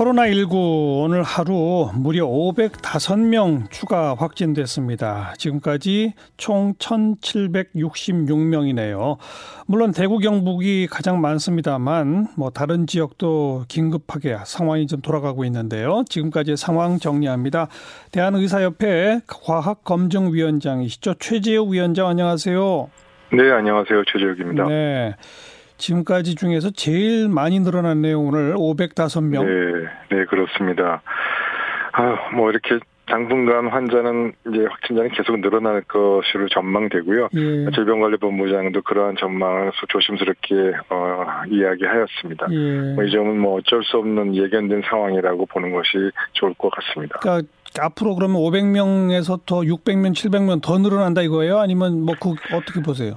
코로나19 오늘 하루 무려 505명 추가 확진됐습니다. 지금까지 총 1,766명이네요. 물론 대구 경북이 가장 많습니다만 뭐 다른 지역도 긴급하게 상황이 좀 돌아가고 있는데요. 지금까지 상황 정리합니다. 대한의사협회 과학검증위원장이시죠. 최재우 위원장 안녕하세요. 네, 안녕하세요. 최재욱입니다. 네. 지금까지 중에서 제일 많이 늘어났네요. 오늘 505명. 네, 네 그렇습니다. 아, 뭐 이렇게 당분간 환자는 이제 확진자는 계속 늘어날 것으로 전망되고요. 예. 질병관리본부장도 그러한 전망을 조심스럽게 어, 이야기하였습니다. 예. 뭐 이 점은 뭐 어쩔 수 없는 예견된 상황이라고 보는 것이 좋을 것 같습니다. 그러니까 앞으로 그러면 500명에서 더 600명, 700명 더 늘어난다 이거예요? 아니면 뭐 그 어떻게 보세요?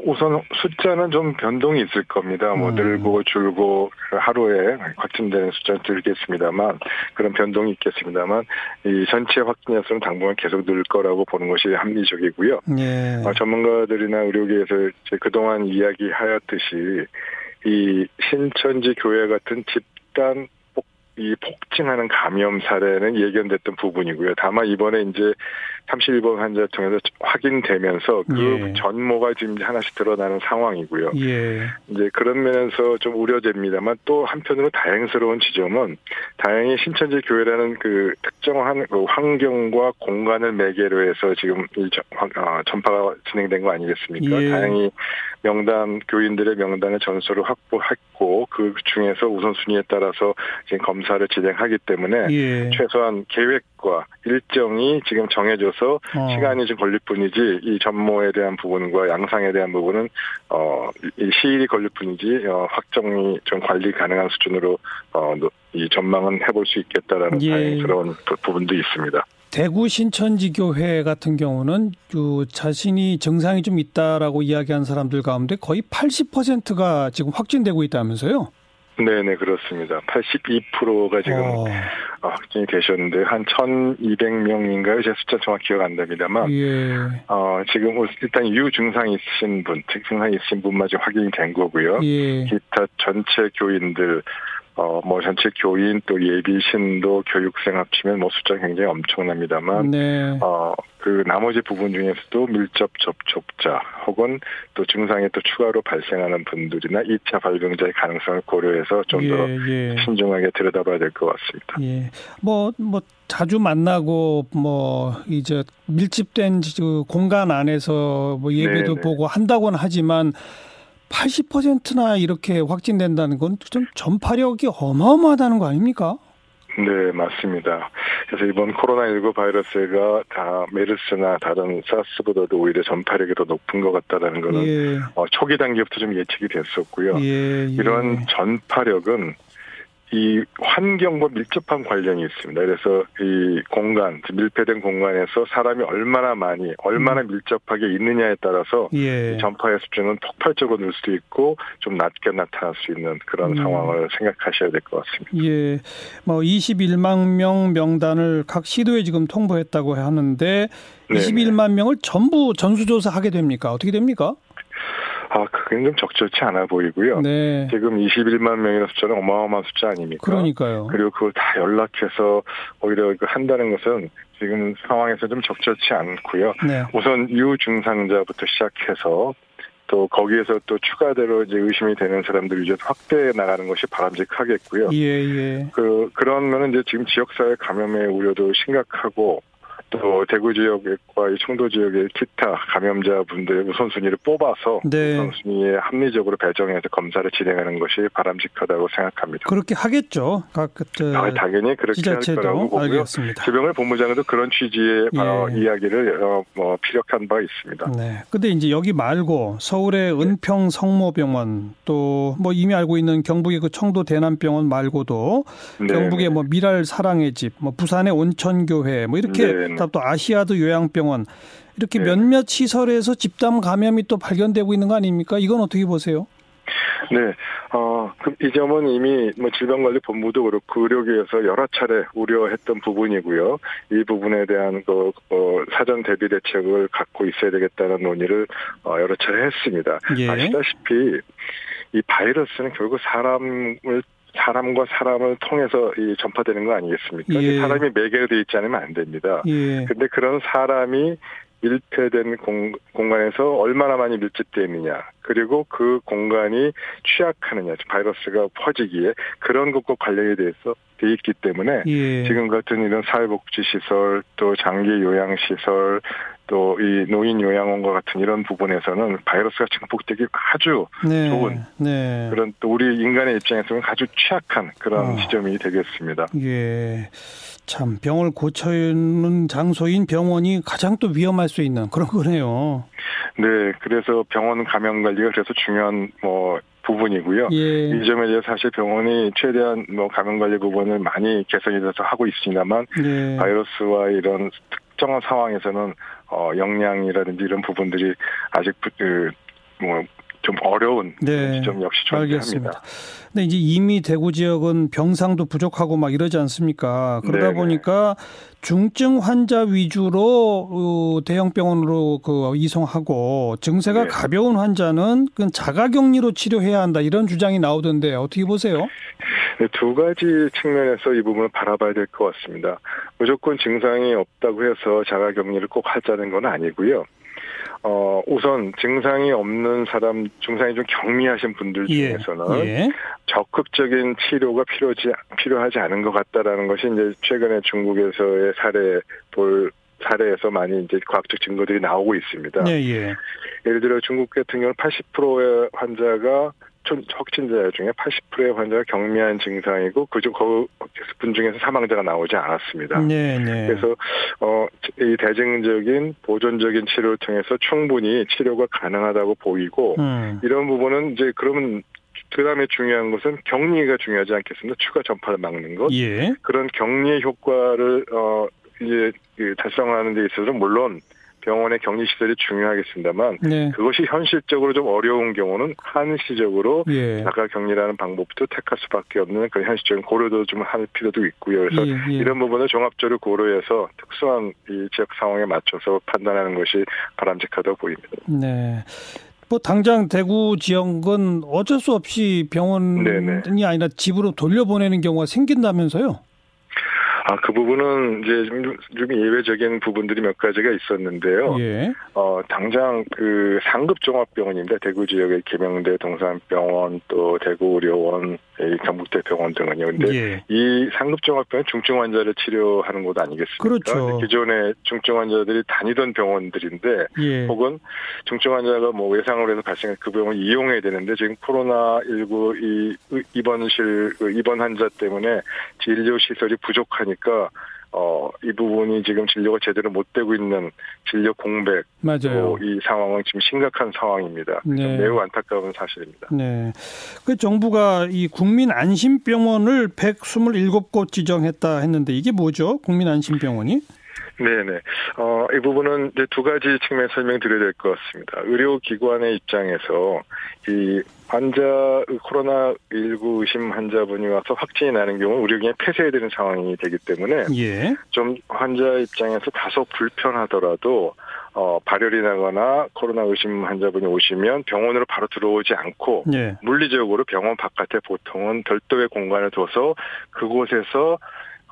어, 우선 숫자는 좀 변동이 있을 겁니다. 뭐 음. 늘고 줄고 하루에 확진되는 숫자는 늘겠습니다만 그런 변동이 있겠습니다만 이 전체 확진자 수는 당분간 계속 늘 거라고 보는 것이 합리적이고요. 예. 어, 전문가들이나 의료계에서 그동안 이야기하였듯이 이 신천지 교회 같은 집단 이 폭증하는 감염 사례는 예견됐던 부분이고요. 다만 이번에 이제 31번 환자 통해서 확인되면서 그 예. 전모가 지금 하나씩 드러나는 상황이고요. 예. 이제 그런 면에서 좀 우려됩니다만 또 한편으로 다행스러운 지점은 다행히 신천지 교회라는 그 특정한 그 환경과 공간을 매개로 해서 지금 이 어, 전파가 진행된 거 아니겠습니까? 예. 다행히 명단 교인들의 명단의 전수를 확보했고 그 중에서 우선순위에 따라서 지금 검사를 진행하기 때문에 예. 최소한 계획 과 일정이 지금 정해져서 어. 시간이 좀 걸릴 뿐이지 이 전모에 대한 부분과 양상에 대한 부분은 어 이 시일이 걸릴 뿐이지 어, 확정이 좀 관리 가능한 수준으로 어 이 전망은 해볼 수 있겠다라는 예. 다행스러운 부분도 있습니다. 대구 신천지 교회 같은 경우는 그 자신이 증상이 좀 있다라고 이야기한 사람들 가운데 거의 80%가 지금 확진되고 있다면서요? 네네 그렇습니다. 82%가 지금 어. 어. 확진이 되셨는데 한 1,200명인가요? 제 숫자 정확히 기억 안 납니다만 예. 어 지금 일단 유 증상 있으신 분, 증상 있으신 분만 지금 확인이 된 거고요. 예. 기타 전체 교인들 어, 뭐 전체 교인 또 예비 신도 교육생 합치면 뭐 숫자가 굉장히 엄청납니다만, 네. 어, 그 나머지 부분 중에서도 밀접 접촉자 혹은 또 증상이 또 추가로 발생하는 분들이나 2차 발병자의 가능성을 고려해서 좀더 예, 예. 신중하게 들여다봐야 될 것 같습니다. 예. 뭐, 뭐, 자주 만나고 뭐 이제 밀집된 그 공간 안에서 뭐 예배도 네네. 보고 한다고는 하지만 80%나 이렇게 확진된다는 건 좀 전파력이 어마어마하다는 거 아닙니까? 네, 맞습니다. 그래서 이번 코로나19 바이러스가 다 메르스나 다른 사스보다도 오히려 전파력이 더 높은 것 같다라는 거는 예. 어, 초기 단계부터 좀 예측이 됐었고요. 예, 예. 이런 전파력은 이 환경과 밀접한 관련이 있습니다. 그래서 이 공간, 밀폐된 공간에서 사람이 얼마나 많이, 얼마나 음. 밀접하게 있느냐에 따라서 예. 전파의 수준은 폭발적으로 늘 수도 있고 좀 낮게 나타날 수 있는 그런 음. 상황을 생각하셔야 될 것 같습니다. 예. 뭐 21만 명 명단을 각 시도에 지금 통보했다고 하는데 네네. 21만 명을 전부 전수조사하게 됩니까? 어떻게 됩니까? 아, 그게 좀 적절치 않아 보이고요. 네. 지금 21만 명이라는 숫자는 어마어마한 숫자 아닙니까? 그러니까요. 그리고 그걸 다 연락해서 오히려 한다는 것은 지금 상황에서 좀 적절치 않고요. 네. 우선 유증상자부터 시작해서 또 거기에서 또 추가대로 이제 의심이 되는 사람들 위주로 확대해 나가는 것이 바람직하겠고요. 예, 예. 그 그러면은 이제 지금 지역사회 감염의 우려도 심각하고 또 대구 지역과 이 청도 지역의 기타 감염자분들의 우선순위를 뽑아서 네. 우선순위에 합리적으로 배정해서 검사를 진행하는 것이 바람직하다고 생각합니다. 그렇게 하겠죠. 각 그, 아, 당연히 그렇게 지자체도? 할 거라고 보고요. 알겠습니다. 주병을 본부장도 그런 취지의 예. 어, 이야기를 어, 뭐 피력한 바 있습니다. 네. 근데 이제 여기 말고 서울의 네. 은평 성모병원 또 뭐 이미 알고 있는 경북의 그 청도 대남병원 말고도 네. 경북의 네. 뭐 미랄 사랑의 집, 뭐 부산의 온천교회 뭐 이렇게 또 아시아드 요양병원 이렇게 네. 몇몇 시설에서 집단 감염이 또 발견되고 있는 거 아닙니까? 이건 어떻게 보세요? 네, 어, 이 점은 이미 뭐 질병관리본부도 그렇고 의료계에서 여러 차례 우려했던 부분이고요. 이 부분에 대한 그 어, 사전 대비 대책을 갖고 있어야 되겠다는 논의를 어, 여러 차례 했습니다. 예. 아시다시피 이 바이러스는 결국 사람을 사람과 사람을 통해서 이 전파되는 거 아니겠습니까? 예. 사람이 매개가 되어 있지 않으면 안 됩니다. 예. 근데 그런 사람이 밀폐된 공, 공간에서 얼마나 많이 밀집되어 있느냐, 그리고 그 공간이 취약하느냐, 바이러스가 퍼지기에 그런 것과 관련이 돼서 돼 있기 때문에 예. 지금 같은 이런 사회복지시설, 또 장기 요양시설, 또 이 노인 요양원과 같은 이런 부분에서는 바이러스가 증폭되기 아주 네. 좋은 네. 그런 또 우리 인간의 입장에서는 아주 취약한 그런 어. 지점이 되겠습니다. 예. 참 병을 고치는 장소인 병원이 가장 또 위험할 수 있는 그런 거네요. 네, 그래서 병원 감염 관리가 그래서 중요한 뭐 부분이고요. 예. 이 점에 대해서 사실 병원이 최대한 뭐 감염 관리 부분을 많이 개선이 돼서 하고 있습니다만 예. 바이러스와 이런 특정한 상황에서는 어 역량이라든지 이런 부분들이 아직 그 뭐 좀 어려운 네. 지점 역시. 존재합니다. 근데 이제 이미 대구 지역은 병상도 부족하고 막 이러지 않습니까? 그러다 네네. 보니까 중증 환자 위주로 어, 대형 병원으로 그 이송하고 증세가 네. 가벼운 환자는 그 자가격리로 치료해야 한다 이런 주장이 나오던데 어떻게 보세요? 네, 두 가지 측면에서 이 부분을 바라봐야 될 것 같습니다. 무조건 증상이 없다고 해서 자가격리를 꼭 하자는 건 아니고요. 어, 우선 증상이 없는 사람, 증상이 좀 경미하신 분들 중에서는 예. 적극적인 치료가 필요하지, 필요하지 않은 것 같다라는 것이 이제 최근에 중국에서의 사례 볼 사례에서 많이 이제 과학적 증거들이 나오고 있습니다. 예, 예. 예를 들어 중국 같은 경우는 80%의 환자가 총 확진자 중에 80%의 환자가 경미한 증상이고 그중 그분 중에서 사망자가 나오지 않았습니다. 네, 네. 그래서 어 이 대증적인 보존적인 치료를 통해서 충분히 치료가 가능하다고 보이고 음. 이런 부분은 이제 그러면 그 다음에 중요한 것은 격리가 중요하지 않겠습니까? 추가 전파를 막는 것. 예. 그런 격리의 효과를 어 이제 그 달성하는 데 있어서 물론 병원의 격리 시설이 중요하겠습니다만 네. 그것이 현실적으로 좀 어려운 경우는 한시적으로 예. 자가 격리라는 방법도 택할 수밖에 없는 그런 현실적인 고려도 좀 할 필요도 있고요. 그래서 예, 예. 이런 부분을 종합적으로 고려해서 특수한 이 지역 상황에 맞춰서 판단하는 것이 바람직하다고 보입니다. 네. 뭐 당장 대구 지역은 어쩔 수 없이 병원이 네네. 아니라 집으로 돌려보내는 경우가 생긴다면서요? 아, 그 부분은 이제 좀, 좀 예외적인 부분들이 몇 가지가 있었는데요. 예. 어, 당장 그 상급 종합병원입니다. 대구 지역의 계명대 동산병원 또 대구 의료원, 이 경북대 병원 등은요. 근데 예. 이 상급 종합병원 중증 환자를 치료하는 곳 아니겠습니까? 그렇죠. 기존에 중증 환자들이 다니던 병원들인데 예. 혹은 중증 환자가 뭐 외상으로 해서 발생한 그 병원을 이용해야 되는데 지금 코로나 19이 입원실 그 입원 환자 때문에 진료 시설이 부족하니까 어, 이 부분이 지금 진료가 제대로 못 되고 있는 진료 공백, 맞아요. 또이 상황은 지금 심각한 상황입니다. 네. 매우 안타까운 사실입니다. 네. 그 정부가 이 국민 안심병원을 127곳 지정했다 했는데 이게 뭐죠? 국민 안심병원이? 네네. 어, 이 부분은 이제 두 가지 측면 설명드려야 될 것 같습니다. 의료기관의 입장에서 이 환자, 코로나19 의심 환자분이 와서 확진이 나는 경우 의료기관에 폐쇄해야 되는 상황이 되기 때문에 예. 좀 환자 입장에서 다소 불편하더라도 어, 발열이 나거나 코로나 의심 환자분이 오시면 병원으로 바로 들어오지 않고 예. 물리적으로 병원 바깥에 보통은 별도의 공간을 둬서 그곳에서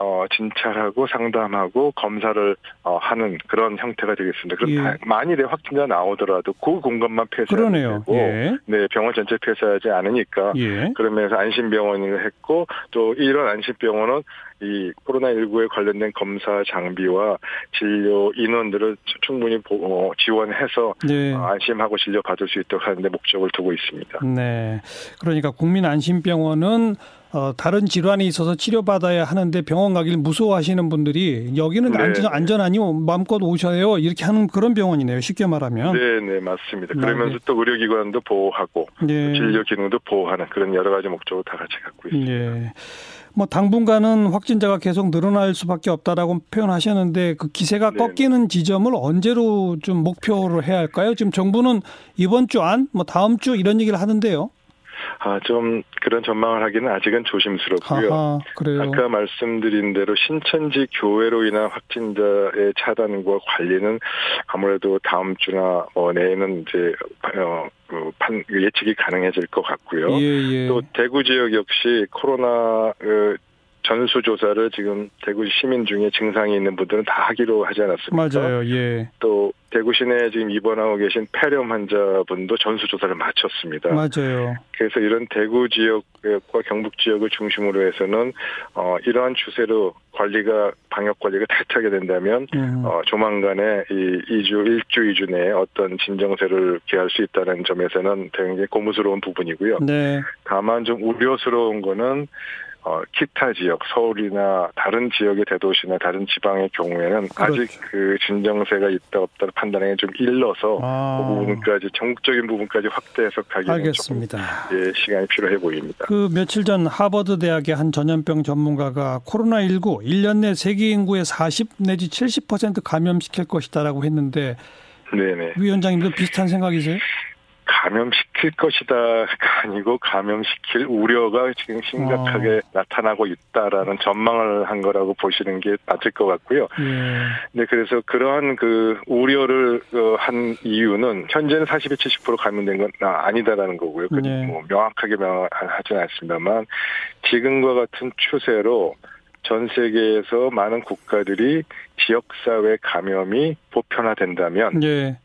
어, 진찰하고 상담하고 검사를 어, 하는 그런 형태가 되겠습니다. 그럼 예. 다- 만일에 확진자 나오더라도 그 공간만. 되고 예. 네, 병원 전체 폐쇄하지 않으니까 예. 그러면서 안심병원을 했고 또 이런 안심병원은 이 코로나19에 관련된 검사 장비와 진료 인원들을 충분히 보- 어, 지원해서 네. 어, 안심하고 진료 받을 수 있도록 하는데 목적을 두고 있습니다. 네. 그러니까 국민 안심병원은 어, 다른 질환이 있어서 치료받아야 하는데 병원 가기를 무서워하시는 분들이 여기는 네. 안전, 안전하니 마음껏 오셔요. 이렇게 하는 그런 병원이네요. 쉽게 말하면. 네, 네, 맞습니다. 네, 그러면서 네. 또 의료기관도 보호하고 네. 진료 기능도 보호하는 그런 여러 가지 목적을 다 같이 갖고 있습니다. 예. 뭐 당분간은 확진자가 계속 늘어날 수밖에 없다라고 표현하셨는데 그 기세가 네네. 꺾이는 지점을 언제로 좀 목표로 해야 할까요? 지금 정부는 이번 주 안, 뭐 다음 주 이런 얘기를 하는데요. 아, 좀 그런 전망을 하기는 아직은 조심스럽고요. 그래요. 아까 말씀드린 대로 신천지 교회로 인한 확진자의 차단과 관리는 아무래도 다음 주나 뭐 내에는 이제 어, 어, 판, 예측이 가능해질 것 같고요. 예, 예. 또 대구 지역 역시 코로나 어, 전수 조사를 지금 대구 시민 중에 증상이 있는 분들은 다 하기로 하지 않았습니까? 맞아요. 예. 또 대구 시내에 지금 입원하고 계신 폐렴 환자분도 전수 조사를 마쳤습니다. 맞아요. 그래서 이런 대구 지역과 경북 지역을 중심으로 해서는 어, 이러한 추세로 관리가 방역 관리가 타이트하게 된다면 음. 어, 조만간에 이 2주 1주 2주 내에 어떤 진정세를 기할 수 있다는 점에서는 굉장히 고무스러운 부분이고요. 네. 다만 좀 우려스러운 거는 어, 기타 지역, 서울이나 다른 지역의 대도시나 다른 지방의 경우에는 그렇죠. 아직 그 진정세가 있다 없다 판단하기 좀 일러서 아. 그 부분까지 전국적인 부분까지 확대 해석하기는 알겠습니다. 조금 예, 시간이 필요해 보입니다. 그 며칠 전 하버드 대학의 한 전염병 전문가가 코로나19 1년 내 세계 인구의 40 내지 70% 감염시킬 것이다라고 했는데 네네. 위원장님도 비슷한 생각이세요? 감염시킬 것이다가 아니고 감염시킬 우려가 지금 심각하게 어. 나타나고 있다라는 전망을 한 거라고 보시는 게 맞을 것 같고요. 예. 네, 그래서 그러한 그 우려를 어, 한 이유는 현재는 40에 70% 감염된 건 아, 아니다라는 거고요. 그 네. 뭐 명확하게 명하지는 않습니다만 지금과 같은 추세로 전 세계에서 많은 국가들이 지역사회 감염이 보편화된다면 예.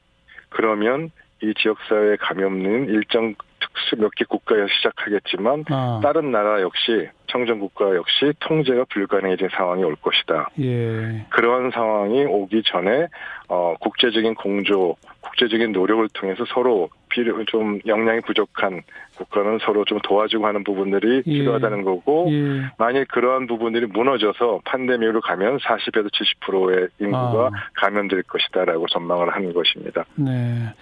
그러면 이 지역사회 감염은 일정 특수 몇 개 국가에서 시작하겠지만 아. 다른 나라 역시 청정 국가 역시 통제가 불가능해진 상황이 올 것이다. 예. 그런 상황이 오기 전에 어 국제적인 공조, 국제적인 노력을 통해서 서로 필요 좀 역량이 부족한 국가는 서로 좀 도와주고 하는 부분들이 예. 필요하다는 거고 예. 만일 그러한 부분들이 무너져서 판데믹으로 가면 40에서 70%의 인구가 아. 감염될 것이다라고 전망을 하는 것입니다. 네.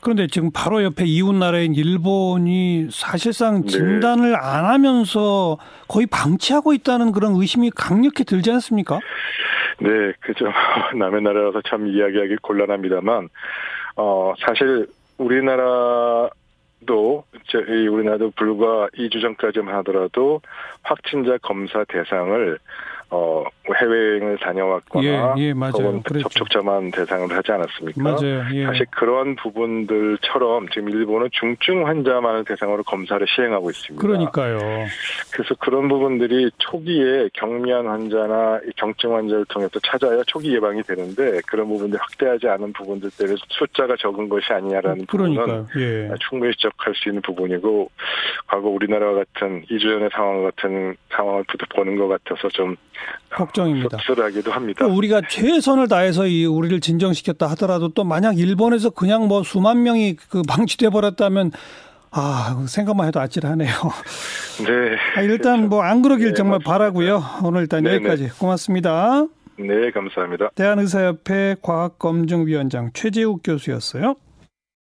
그런데 지금 바로 옆에 이웃 나라인 일본이 사실상 네. 진단을 안 하면서 거의 방치하고 있다는 그런 의심이 강력히 들지 않습니까? 네, 그죠. 남의 나라라서 참 이야기하기 곤란합니다만, 어, 사실 우리나라도, 우리나라도 불과 2주 전까지만 하더라도 확진자 검사 대상을 어, 해외여행을 다녀왔거나 예, 예, 맞아요. 혹은 그랬죠. 접촉자만 대상으로 하지 않았습니까? 맞아요. 예. 사실 그런 부분들처럼 지금 일본은 중증 환자만을 대상으로 검사를 시행하고 있습니다. 그러니까요. 그래서 그런 부분들이 초기에 경미한 환자나 이 경증 환자를 통해서 찾아야 초기 예방이 되는데 그런 부분들 확대하지 않은 부분들 때문에 숫자가 적은 것이 아니냐라는 부분은 그러니까요. 예. 충분히 지적할 수 있는 부분이고 과거 우리나라와 같은 이주연의 상황 같은 상황을 보는 것 같아서 좀 걱정입니다. 씁쓸하기도 합니다. 또 우리가 최선을 다해서 이 우리를 진정시켰다 하더라도 또 만약 일본에서 그냥 뭐 수만 명이 그 방치돼 버렸다면 아 생각만 해도 아찔하네요. 네. 아, 일단 뭐 안 그러길 네, 정말 맞습니다. 바라고요. 오늘 일단 네네. 여기까지 고맙습니다. 네, 감사합니다. 대한의사협회 과학검증위원장 최재욱 교수였어요.